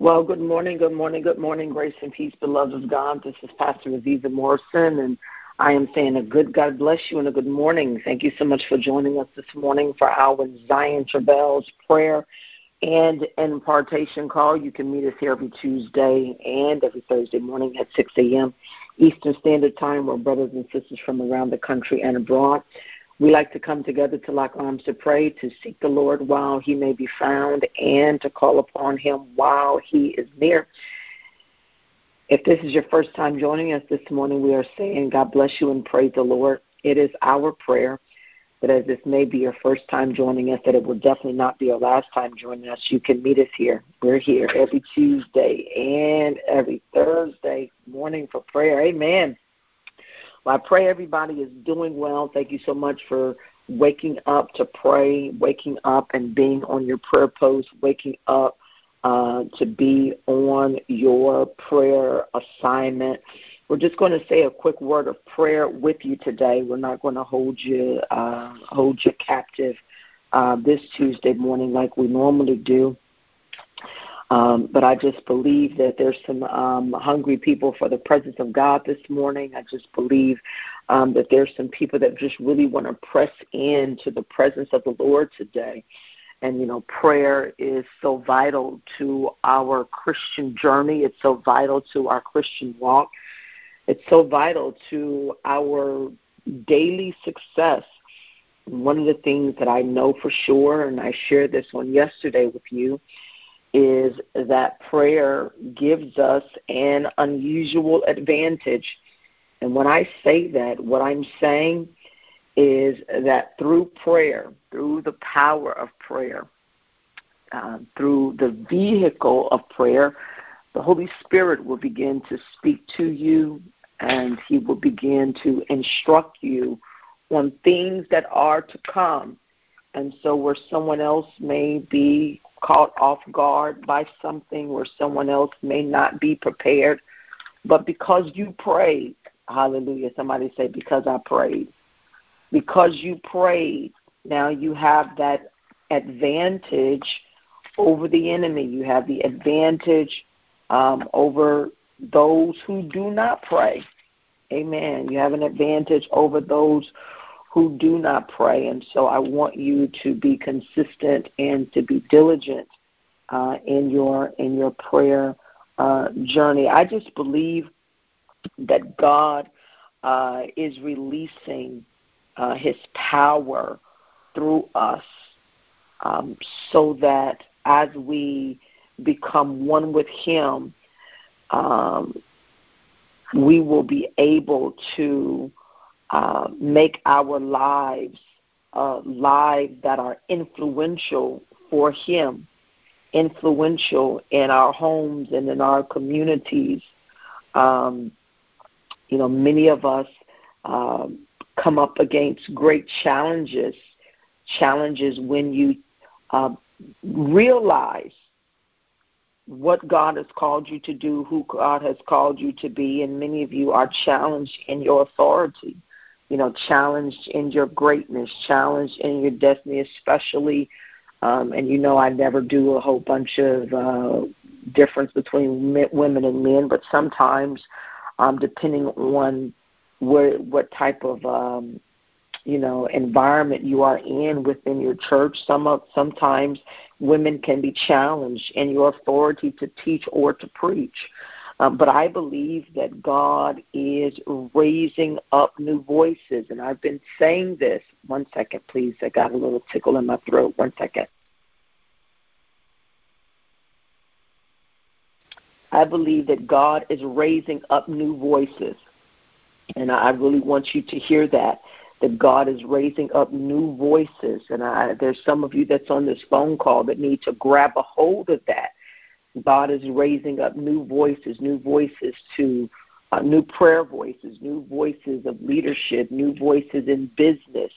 Well, good morning, good morning, good morning, grace and peace, beloved of God. This is Pastor Azizah Morrison, and I am saying a good God bless you and a good morning. Thank you so much for joining us this morning for our Zion Travails prayer and impartation call. You can meet us here every Tuesday and every Thursday morning at 6 a.m. Eastern Standard Time, where brothers and sisters from around the country and abroad we like to come together to lock arms to pray, to seek the Lord while he may be found, and to call upon him while he is near. If this is your first time joining us this morning, we are saying God bless you and praise the Lord. It is our prayer that as this may be your first time joining us, that it will definitely not be your last time joining us. You can meet us here. We're here every Tuesday and every Thursday morning for prayer. Amen. Well, I pray everybody is doing well. Thank you so much for waking up to pray, waking up and being on your prayer post, waking up uh, to be on your prayer assignment. We're just going to say a quick word of prayer with you today. We're not going to hold you uh, hold you captive uh, this Tuesday morning like we normally do. Um, but I just believe that there's some um, hungry people for the presence of God this morning. I just believe um, that there's some people that just really want to press into the presence of the Lord today. And, you know, prayer is so vital to our Christian journey, it's so vital to our Christian walk, it's so vital to our daily success. One of the things that I know for sure, and I shared this one yesterday with you, is that prayer gives us an unusual advantage. And when I say that, what I'm saying is that through prayer, through the power of prayer, uh, through the vehicle of prayer, the Holy Spirit will begin to speak to you and He will begin to instruct you on things that are to come. And so, where someone else may be caught off guard by something where someone else may not be prepared. But because you prayed, hallelujah, somebody say, because I prayed. Because you prayed, now you have that advantage over the enemy. You have the advantage um, over those who do not pray. Amen. You have an advantage over those who do not pray. And so I want you to be consistent and to be diligent uh, in your in your prayer uh, journey. I just believe that God uh, is releasing uh, His power through us, um, so that as we become one with Him, um, we will be able to uh, make our lives uh, lives that are influential for Him, influential in our homes and in our communities. Um, you know, many of us uh, come up against great challenges, challenges when you uh, realize what God has called you to do, who God has called you to be, and many of you are challenged in your authority you know, challenged in your greatness, challenged in your destiny, especially. Um, and you know, I never do a whole bunch of uh, difference between men, women and men, but sometimes, um, depending on where what type of um, you know environment you are in within your church, some of sometimes women can be challenged in your authority to teach or to preach. Um, but I believe that God is raising up new voices. And I've been saying this. One second, please. I got a little tickle in my throat. One second. I believe that God is raising up new voices. And I really want you to hear that that God is raising up new voices. And I, there's some of you that's on this phone call that need to grab a hold of that God is raising up new voices, new voices to uh, new prayer voices, new voices of leadership, new voices in business,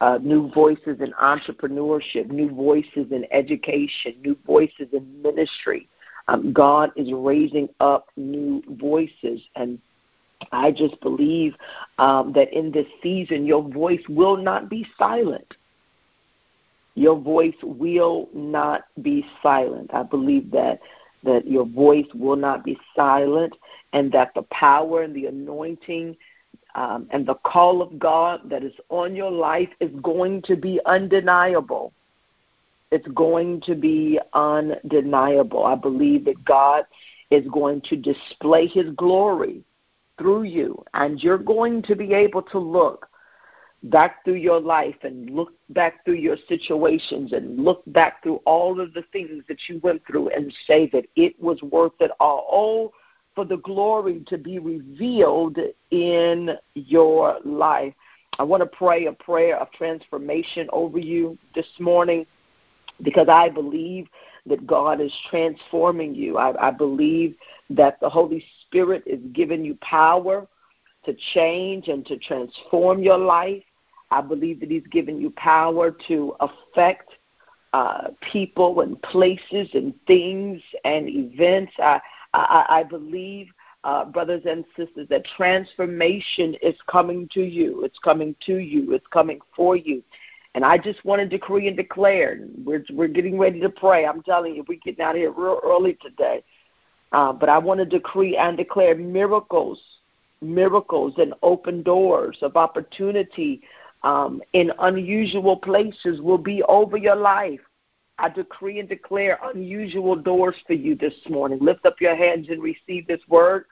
uh, new voices in entrepreneurship, new voices in education, new voices in ministry. Um, God is raising up new voices, and I just believe um, that in this season, your voice will not be silent. Your voice will not be silent. I believe that that your voice will not be silent, and that the power and the anointing um, and the call of God that is on your life is going to be undeniable. It's going to be undeniable. I believe that God is going to display his glory through you, and you're going to be able to look back through your life and look back through your situations and look back through all of the things that you went through and say that it was worth it all. Oh, for the glory to be revealed in your life. I want to pray a prayer of transformation over you this morning because I believe that God is transforming you. I, I believe that the Holy Spirit is giving you power to change and to transform your life. I believe that He's given you power to affect uh, people and places and things and events. I, I, I believe, uh, brothers and sisters, that transformation is coming to you. It's coming to you. It's coming for you. And I just want to decree and declare. We're we're getting ready to pray. I'm telling you, we're getting out of here real early today. Uh, but I want to decree and declare miracles, miracles, and open doors of opportunity um, in unusual places will be over your life. I decree and declare unusual doors for you this morning. Lift up your hands and receive this word.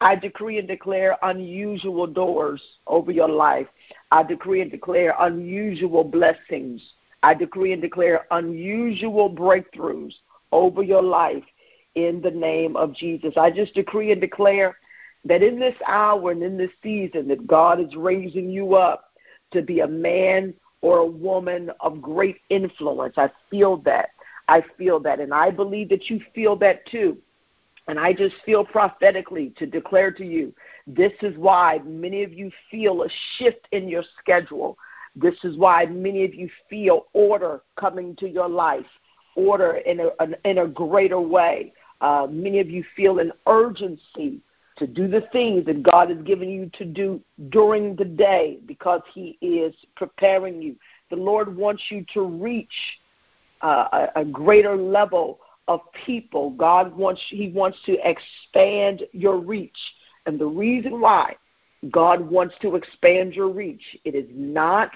I decree and declare unusual doors over your life. I decree and declare unusual blessings. I decree and declare unusual breakthroughs over your life in the name of Jesus. I just decree and declare that in this hour and in this season that God is raising you up to be a man or a woman of great influence. I feel that. I feel that. And I believe that you feel that too. And I just feel prophetically to declare to you this is why many of you feel a shift in your schedule. This is why many of you feel order coming to your life, order in a, in a greater way. Uh, many of you feel an urgency to do the things that God has given you to do during the day because He is preparing you. The Lord wants you to reach uh, a, a greater level of people. God wants He wants to expand your reach, and the reason why God wants to expand your reach, it is not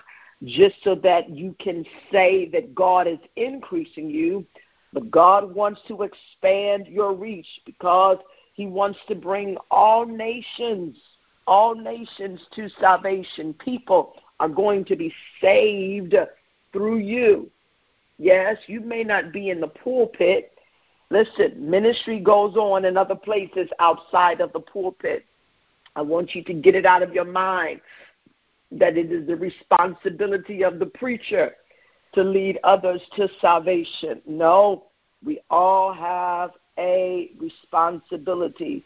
just so that you can say that God is increasing you, but God wants to expand your reach because he wants to bring all nations, all nations to salvation. People are going to be saved through you. Yes, you may not be in the pulpit. Listen, ministry goes on in other places outside of the pulpit. I want you to get it out of your mind that it is the responsibility of the preacher to lead others to salvation. No, we all have a responsibility.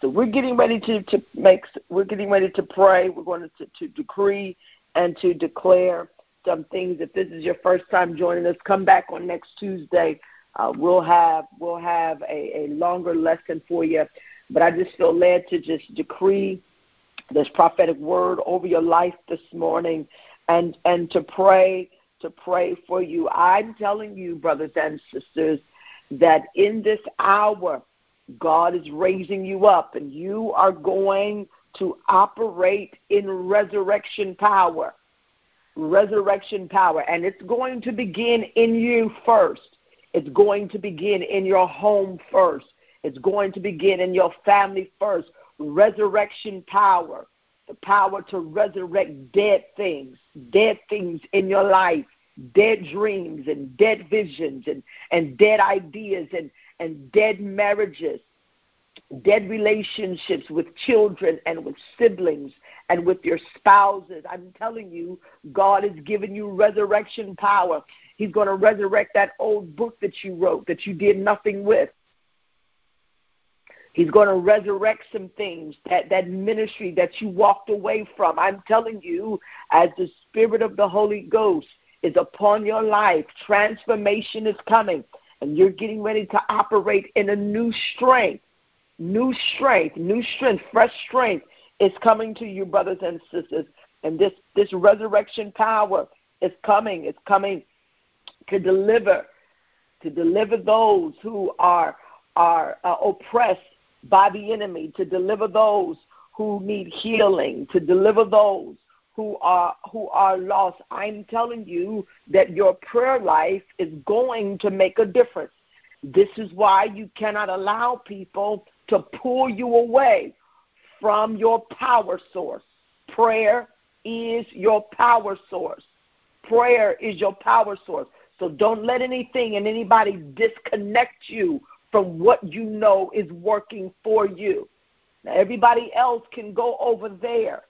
So we're getting ready to, to make we're getting ready to pray. We're going to, to decree and to declare some things. If this is your first time joining us, come back on next Tuesday. Uh, we'll have we'll have a, a longer lesson for you. But I just feel led to just decree this prophetic word over your life this morning and and to pray to pray for you. I'm telling you, brothers and sisters, that in this hour, God is raising you up and you are going to operate in resurrection power. Resurrection power. And it's going to begin in you first. It's going to begin in your home first. It's going to begin in your family first. Resurrection power. The power to resurrect dead things, dead things in your life dead dreams and dead visions and, and dead ideas and, and dead marriages, dead relationships with children and with siblings and with your spouses. I'm telling you, God has given you resurrection power. He's going to resurrect that old book that you wrote that you did nothing with. He's going to resurrect some things, that, that ministry that you walked away from. I'm telling you, as the Spirit of the Holy Ghost is upon your life. Transformation is coming, and you're getting ready to operate in a new strength. New strength, new strength, fresh strength is coming to you, brothers and sisters. And this, this resurrection power is coming. It's coming to deliver, to deliver those who are are uh, oppressed by the enemy, to deliver those who need healing, to deliver those who are who are lost. I'm telling you that your prayer life is going to make a difference. This is why you cannot allow people to pull you away from your power source. Prayer is your power source. Prayer is your power source. So don't let anything and anybody disconnect you from what you know is working for you. Now, everybody else can go over there.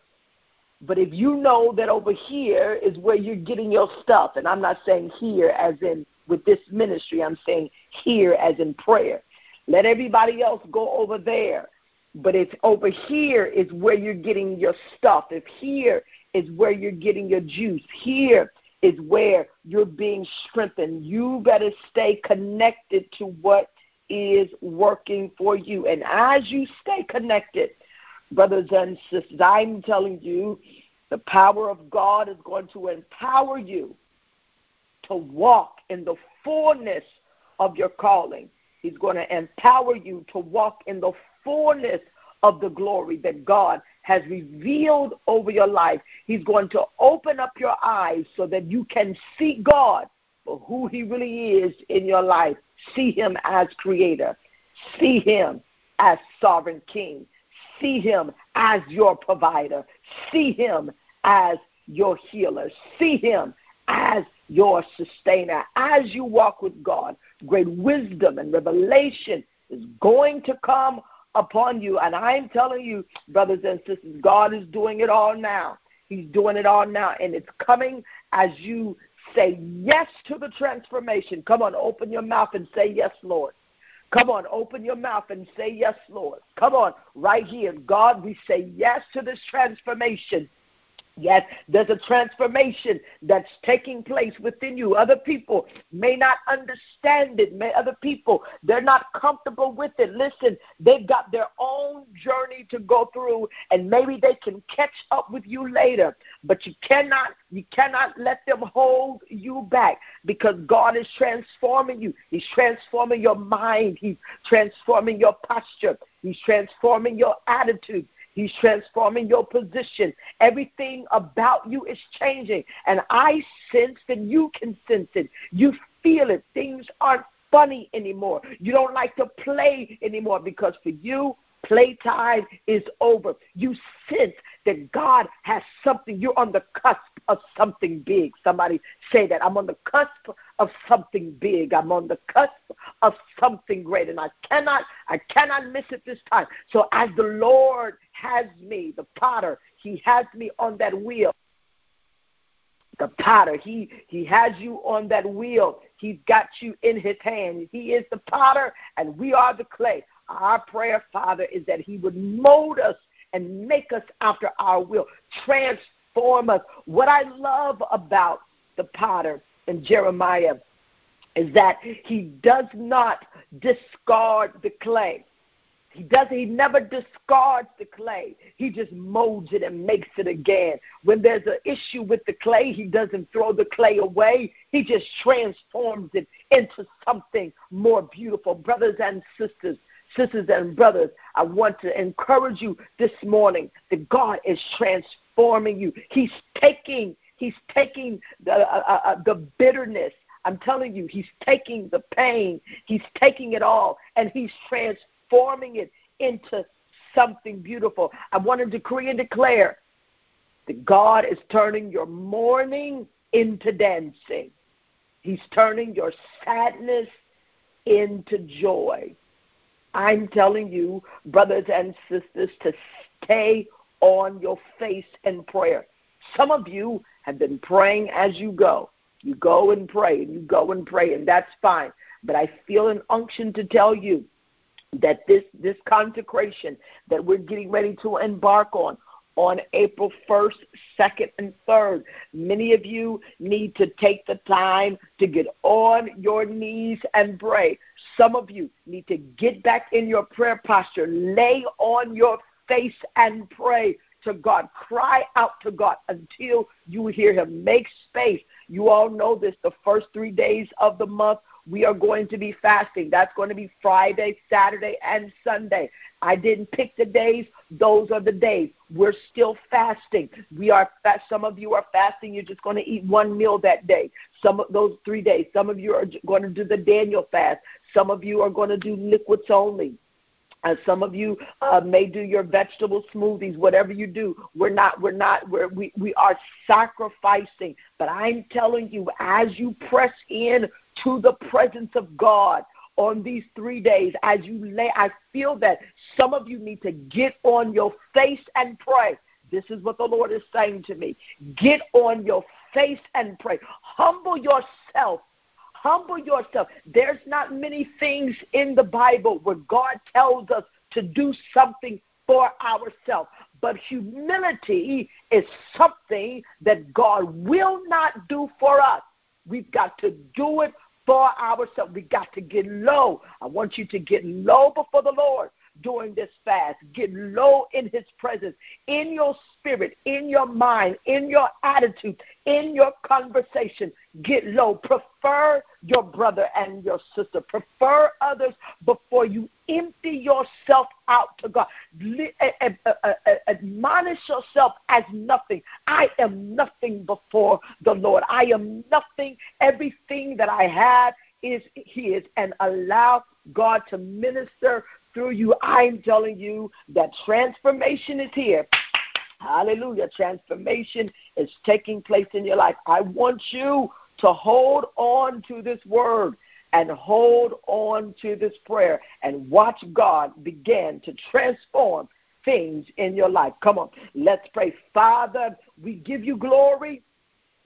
But if you know that over here is where you're getting your stuff, and I'm not saying here as in with this ministry, I'm saying here as in prayer. Let everybody else go over there. But if over here is where you're getting your stuff, if here is where you're getting your juice, here is where you're being strengthened, you better stay connected to what is working for you. And as you stay connected, brothers and sisters, I'm telling you, the power of God is going to empower you to walk in the fullness of your calling. He's going to empower you to walk in the fullness of the glory that God has revealed over your life. He's going to open up your eyes so that you can see God for who He really is in your life. See Him as Creator, see Him as Sovereign King, see Him as your provider, see Him as your healer, see Him as your sustainer. As you walk with God, great wisdom and revelation is going to come upon you. And I'm telling you, brothers and sisters, God is doing it all now. He's doing it all now. And it's coming as you say yes to the transformation. Come on, open your mouth and say yes, Lord. Come on, open your mouth and say yes, Lord. Come on, right here. God, we say yes to this transformation. Yes, there's a transformation that's taking place within you. Other people may not understand it. May other people they're not comfortable with it. Listen, they've got their own journey to go through, and maybe they can catch up with you later. But you cannot you cannot let them hold you back because God is transforming you. He's transforming your mind. He's transforming your posture. He's transforming your attitude. He's transforming your position. Everything about you is changing. And I sense and you can sense it. You feel it. Things aren't funny anymore. You don't like to play anymore because for you, playtime is over. You sense that God has something. You're on the cusp of something big. Somebody say that. I'm on the cusp of something big. I'm on the cusp of something great. And I cannot, I cannot miss it this time. So as the Lord has me, the potter, he has me on that wheel. The potter, he he has you on that wheel. He's got you in his hand. He is the potter, and we are the clay. Our prayer, Father, is that He would mold us and make us after our will, transform us. What I love about the potter in Jeremiah is that he does not discard the clay. He does he never discards the clay. He just molds it and makes it again. When there's an issue with the clay, he doesn't throw the clay away. He just transforms it into something more beautiful. Brothers and sisters, sisters and brothers, I want to encourage you this morning that God is transforming you. He's taking He's taking the, uh, uh, uh, the bitterness. I'm telling you, He's taking the pain. He's taking it all, and He's transforming it into something beautiful. I want to decree and declare that God is turning your mourning into dancing. He's turning your sadness into joy. I'm telling you, brothers and sisters, to stay on your face in prayer. Some of you have been praying as you go. You go and pray, and you go and pray, and that's fine. But I feel an unction to tell you that this this consecration that we're getting ready to embark on on April 1st, 2nd, and 3rd. Many of you need to take the time to get on your knees and pray. Some of you need to get back in your prayer posture, lay on your face and pray to God. Cry out to God until you hear Him. Make space. You all know this. The first three days of the month, we are going to be fasting. That's going to be Friday, Saturday, and Sunday. I didn't pick the days. Those are the days. We're still fasting. We are fast. some of you are fasting. You're just going to eat one meal that day. Some of those three days. Some of you are going to do the Daniel fast. Some of you are going to do liquids only. Uh, some of you uh, may do your vegetable smoothies, whatever you do. We're not, we're not, we're, we, we are sacrificing. But I'm telling you, as you press in to the presence of God on these three days, as you lay, I feel that some of you need to get on your face and pray. This is what the Lord is saying to me. Get on your face and pray. Humble yourself humble yourself. There's not many things in the Bible where God tells us to do something for ourselves. But humility is something that God will not do for us. We've got to do it for ourselves. We've got to get low. I want you to get low before the Lord during this fast. Get low in His presence, in your spirit, in your mind, in your attitude, in your conversation. Get low. Prefer your brother and your sister. Prefer others before you empty yourself out to God. Admonish yourself as nothing. I am nothing before the Lord. I am nothing. Everything that I have is His, and allow God to minister through you. I'm telling you that transformation is here. Hallelujah. Transformation is taking place in your life. I want you to hold on to this word and hold on to this prayer and watch God begin to transform things in your life. Come on, let's pray. Father, we give you glory.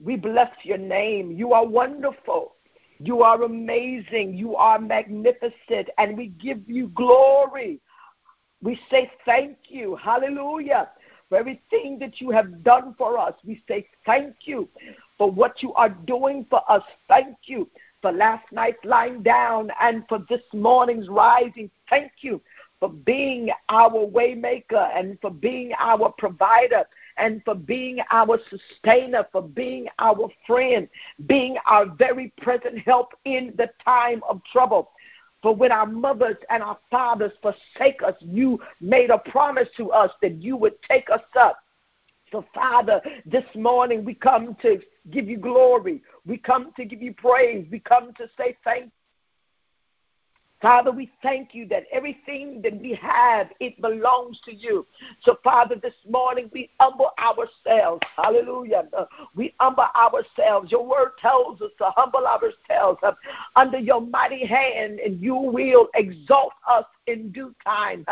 We bless your name. You are wonderful. You are amazing. You are magnificent. And we give you glory. We say thank you. Hallelujah. For everything that you have done for us. We say thank you for what you are doing for us. Thank you for last night's lying down and for this morning's rising. Thank you for being our waymaker and for being our provider and for being our sustainer, for being our friend, being our very present help in the time of trouble. For when our mothers and our fathers forsake us, you made a promise to us that you would take us up. So, Father, this morning we come to give you glory. We come to give you praise. We come to say thank Father, we thank you that everything that we have, it belongs to you. So, Father, this morning we humble ourselves. Hallelujah. We humble ourselves. Your word tells us to humble ourselves uh, under your mighty hand, and you will exalt us in due time.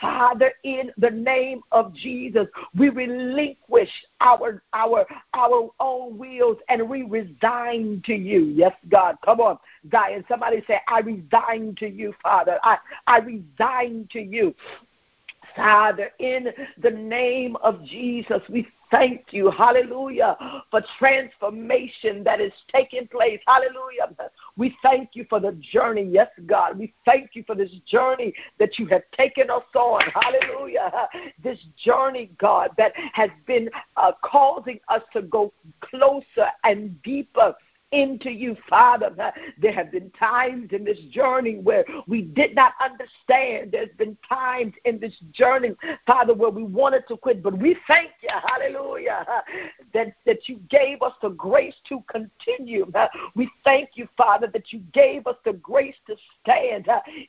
Father, in the name of Jesus, we relinquish our our our own wills and we resign to you. Yes, God. Come on, Zion. Somebody say, I resign to you, Father. I, I resign to you. Father, in the name of Jesus, we thank you, hallelujah, for transformation that is taking place. Hallelujah. We thank you for the journey. Yes, God. We thank you for this journey that you have taken us on. Hallelujah. This journey, God, that has been uh, causing us to go closer and deeper into you, Father. There have been times in this journey where we did not understand. There's been times in this journey, Father, where we wanted to quit, but we thank you, hallelujah, that, that you gave us the grace to continue. We thank you, Father, that you gave us the grace to stand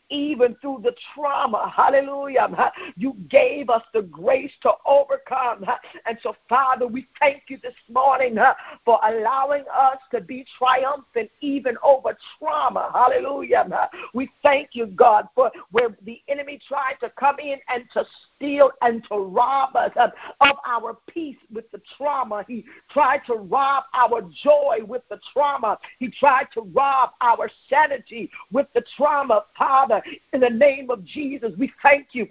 even through the trauma, hallelujah. You gave us the grace to overcome. And so, Father, we thank you this morning for allowing us to be triumphant even over trauma. Hallelujah. We thank you, God, for where the enemy tried to come in and to steal and to rob us of, of our peace with the trauma. He tried to rob our joy with the trauma. He tried to rob our sanity with the trauma. Father, in the name of Jesus, we thank you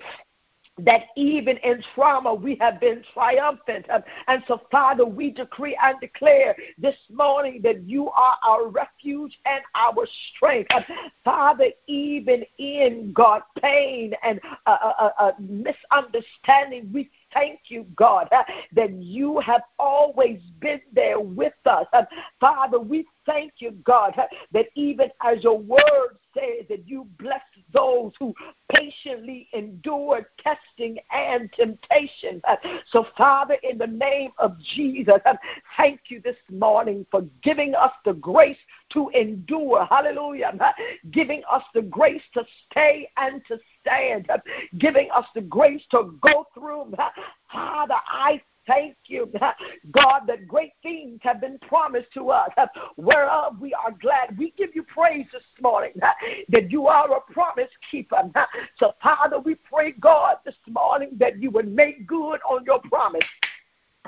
that even in trauma we have been triumphant. And so, Father, we decree and declare this morning that you are our refuge and our strength. Father, even in God, pain and uh, uh, uh, uh misunderstanding, we thank you, God, uh, that you have always been there with us. Uh, Father, we thank you, God, uh, that even as your word says that you bless those who patiently endure testing and temptation. So, Father, in the name of Jesus, thank you this morning for giving us the grace to endure. Hallelujah. Giving us the grace to stay and to stand. Giving us the grace to go through. Father, I thank you, God, that great things have been promised to us, whereof we are glad. We give you praise this morning that you are a promise keeper. So, Father, we pray, God, this morning that you would make good on your promise.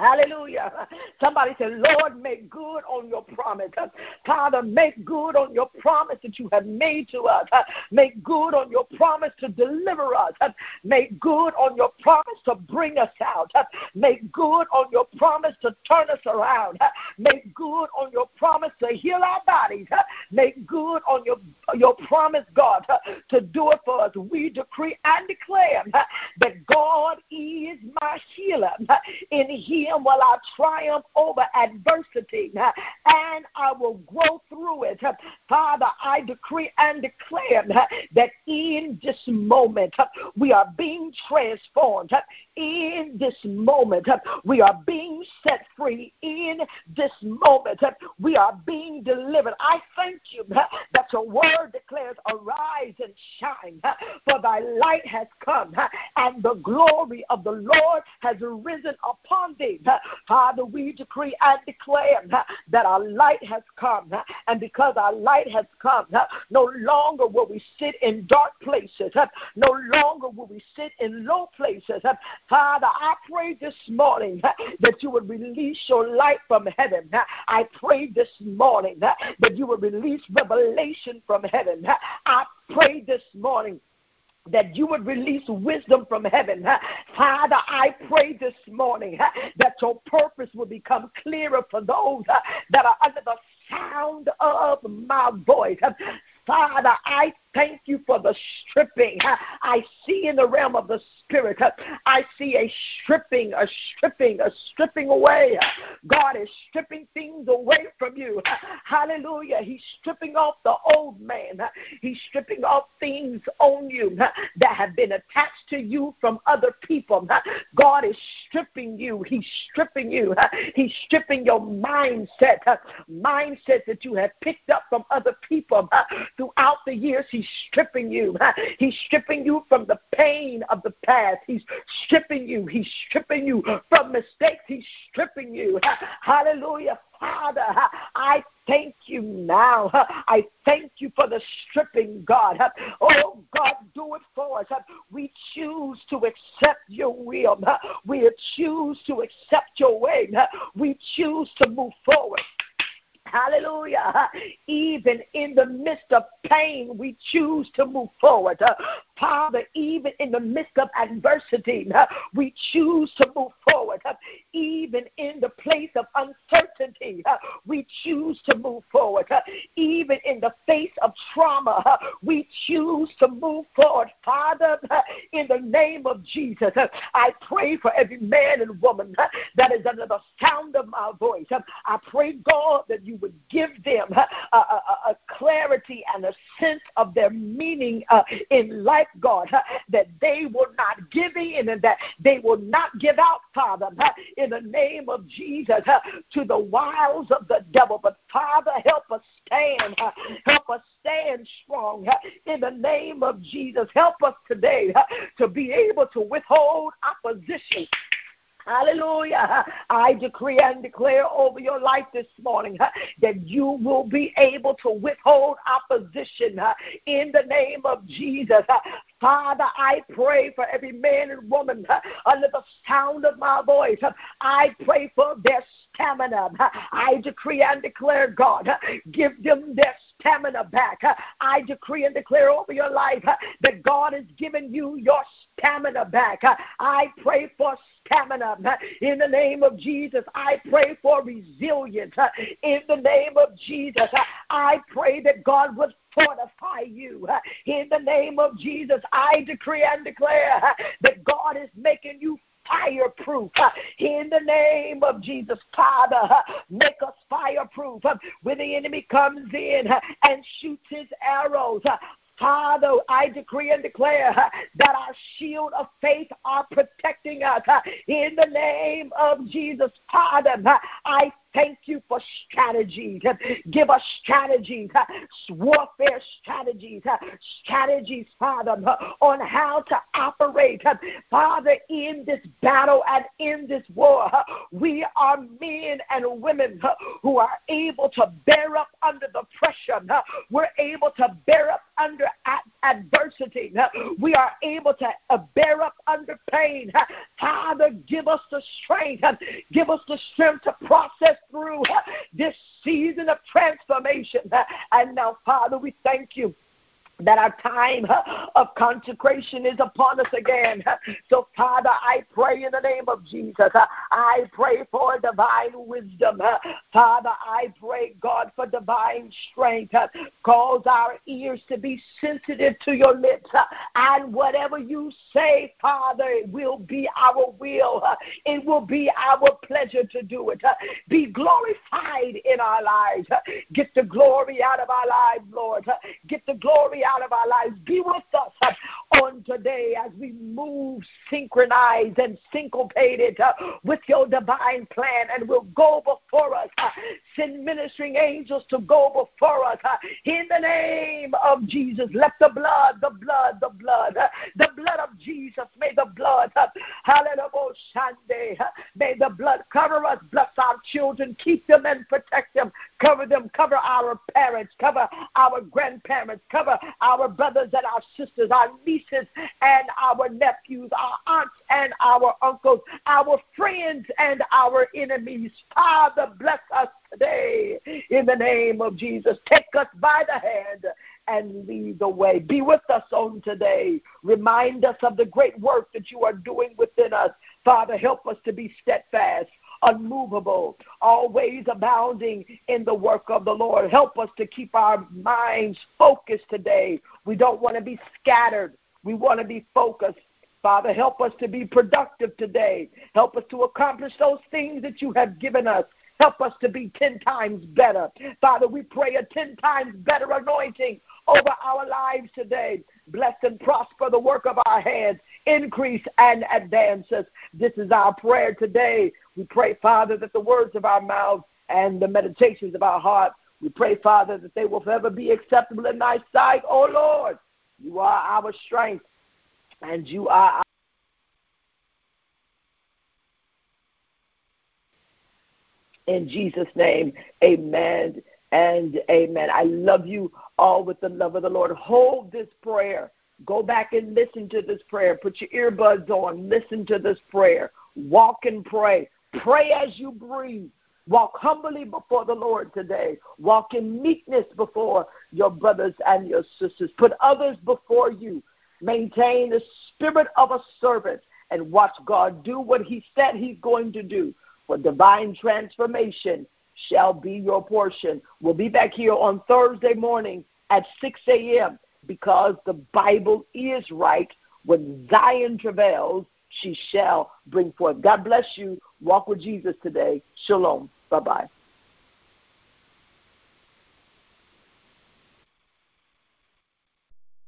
Hallelujah. Somebody said, Lord, make good on your promise. Father, make good on your promise that you have made to us. Make good on your promise to deliver us. Make good on your promise to bring us out. Make good on your promise to turn us around. Make good on your promise to heal our bodies. Make good on your, your promise, God, to do it for us. We decree and declare that God is my healer. In Him him will I triumph over adversity uh, and I will grow through it. Father, I decree and declare uh, that in this moment uh, we are being transformed. In this moment we are being set free. In this moment we are being delivered. I thank you that your word declares, Arise and shine, for thy light has come, and the glory of the Lord has risen upon thee. Father, we decree and declare that our light has come. And because our light has come, no longer will we sit in dark places. No longer will we sit in low places. Father, I pray this morning that you would release your light from heaven. I pray this morning that you would release revelation from heaven. I pray this morning that you would release wisdom from heaven. Father, I pray this morning that your purpose will become clearer for those that are under the sound of my voice. Father, I thank you for the stripping. I see in the realm of the spirit, I see a stripping, a stripping, a stripping away. God is stripping things away from you. Hallelujah. He's stripping off the old man. He's stripping off things on you that have been attached to you from other people. God is stripping you. He's stripping you. He's stripping your mindset, mindset that you have picked up from other people throughout the years. He's stripping you. He's stripping you from the pain of the past. He's stripping you. He's stripping you from mistakes. He's stripping you. Hallelujah. Father, I thank you now. I thank you for the stripping, God. Oh, God, do it for us. We choose to accept your will. We choose to accept your way. We choose to move forward. Hallelujah. Even in the midst of pain, we choose to move forward. Father, even in the midst of adversity, we choose to move forward. Even in the place of uncertainty, we choose to move forward. Even in the face of trauma, we choose to move forward. Father, in the name of Jesus, I pray for every man and woman that is under the sound of my voice. I pray, God, that you would give them a, a, a clarity and a sense of their meaning uh, in life, God, uh, that they will not give in and that they will not give out, Father, uh, in the name of Jesus, uh, to the wiles of the devil. But Father, help us stand. Help us stand strong in the name of Jesus. Help us today to be able to withhold opposition Hallelujah. I decree and declare over your life this morning that you will be able to withhold opposition in the name of Jesus. Father, I pray for every man and woman under the sound of my voice. I pray for their stamina. I decree and declare, God, give them their stamina back. I decree and declare over your life that God has given you your stamina back. I pray for stamina in the name of Jesus. I pray for resilience in the name of Jesus. I pray that God would fortify you in the name of Jesus. I decree and declare that God is making you fireproof in the name of Jesus. Father, make us fireproof when the enemy comes in and shoots his arrows. Father, I decree and declare that our shield of faith are protecting us in the name of Jesus. Father, I thank you for strategies. Give us strategies, warfare strategies, strategies, Father, on how to operate, Father, in this battle and in this war. We are men and women who are able to bear up under the pressure. We're able to bear up under adversity. We are able to uh, bear up under pain. Father, give us the strength. Give us the strength to process through this season of transformation. And now, Father, we thank you that our time of consecration is upon us again. So, Father, I pray in the name of Jesus. I pray for divine wisdom. Father, I pray, God, for divine strength. Cause our ears to be sensitive to your lips. And whatever you say, Father, it will be our will. It will be our pleasure to do it. Be glorified in our lives. Get the glory out of our lives, Lord. Get the glory out of our lives. Be with us on today as we move synchronized and syncopated uh, with your divine plan and will go before us. Uh, send ministering angels to go before us uh, in the name of Jesus. Let the blood, the blood, the blood, uh, the blood of Jesus, may the blood, uh, hallelujah, may the blood cover us, bless our children, keep them and protect them, cover them, cover our parents, cover our grandparents, cover our brothers and our sisters, our nieces and our nephews, our aunts and our uncles, our friends and our enemies. Father, bless us today in the name of Jesus. Take us by the hand and lead the way. Be with us on today. Remind us of the great work that you are doing within us. Father, help us to be steadfast unmovable, always abounding in the work of the Lord. Help us to keep our minds focused today. We don't want to be scattered, we want to be focused. Father, help us to be productive today. Help us to accomplish those things that you have given us. Help us to be 10 times better. Father, we pray a 10 times better anointing over our lives today. Bless and prosper the work of our hands. Increase and advance us. This is our prayer today. We pray, Father, that the words of our mouth and the meditations of our heart, we pray, Father, that they will forever be acceptable in thy sight. Oh, Lord, you are our strength and you are our in Jesus' name. Amen and amen. I love you all with the love of the Lord. Hold this prayer. Go back and listen to this prayer. Put your earbuds on. Listen to this prayer. Walk and pray. Pray as you breathe. Walk humbly before the Lord today. Walk in meekness before your brothers and your sisters. Put others before you. Maintain the spirit of a servant and watch God do what He said He's going to do. For divine transformation shall be your portion. We'll be back here on Thursday morning at 6 a.m. because the Bible is right. When Zion travails, she shall bring forth. God bless you. Walk with Jesus today. Shalom. Bye bye.